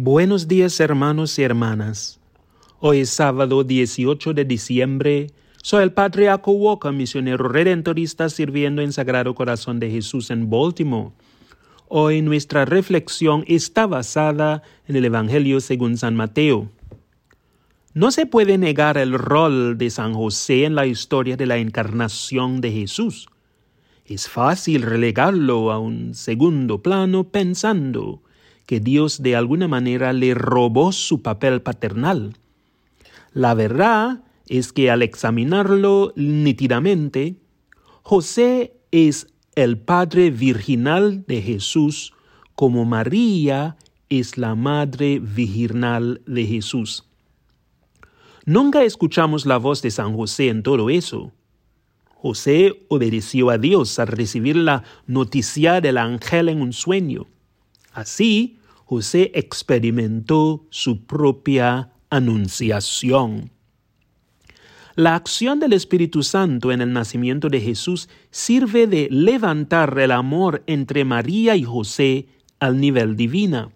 Buenos días hermanos y hermanas. Hoy es sábado 18 de diciembre. Soy el Padre Walker, misionero redentorista sirviendo en Sagrado Corazón de Jesús en Baltimore. Hoy nuestra reflexión está basada en el Evangelio según San Mateo. No se puede negar el rol de San José en la historia de la encarnación de Jesús. Es fácil relegarlo a un segundo plano pensando que Dios de alguna manera le robó su papel paternal. La verdad es que al examinarlo nítidamente, José es el padre virginal de Jesús, como María es la madre virginal de Jesús. Nunca escuchamos la voz de San José en todo eso. José obedeció a Dios al recibir la noticia del ángel en un sueño. Así, José experimentó su propia anunciación. La acción del Espíritu Santo en el nacimiento de Jesús sirve de levantar el amor entre María y José al nivel divino.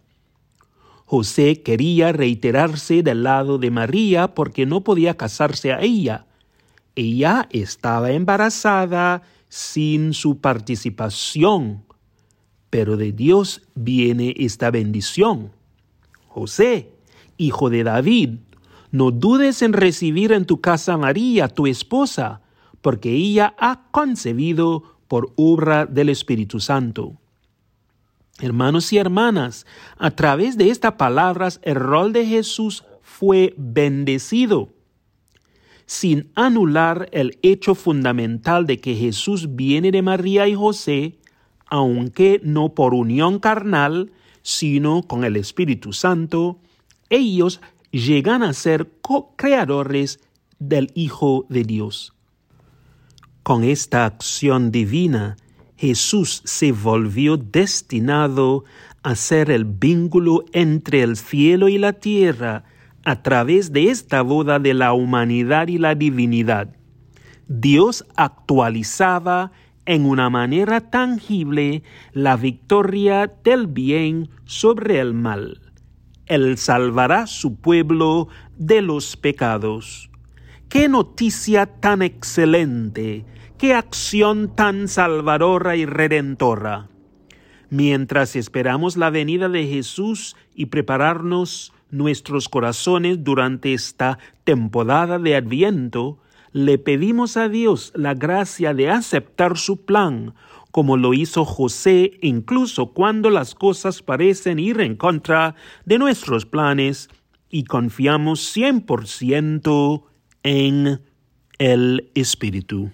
José quería reiterarse del lado de María porque no podía casarse a ella. Ella estaba embarazada sin su participación pero de Dios viene esta bendición. José, hijo de David, no dudes en recibir en tu casa a María, tu esposa, porque ella ha concebido por obra del Espíritu Santo. Hermanos y hermanas, a través de estas palabras el rol de Jesús fue bendecido. Sin anular el hecho fundamental de que Jesús viene de María y José, aunque no por unión carnal, sino con el Espíritu Santo, ellos llegan a ser co-creadores del Hijo de Dios. Con esta acción divina, Jesús se volvió destinado a ser el vínculo entre el cielo y la tierra a través de esta boda de la humanidad y la divinidad. Dios actualizaba en una manera tangible la victoria del bien sobre el mal. Él salvará su pueblo de los pecados. ¡Qué noticia tan excelente! ¡Qué acción tan salvadora y redentora! Mientras esperamos la venida de Jesús y prepararnos nuestros corazones durante esta temporada de Adviento, le pedimos a Dios la gracia de aceptar su plan, como lo hizo José incluso cuando las cosas parecen ir en contra de nuestros planes y confiamos 100% en el Espíritu.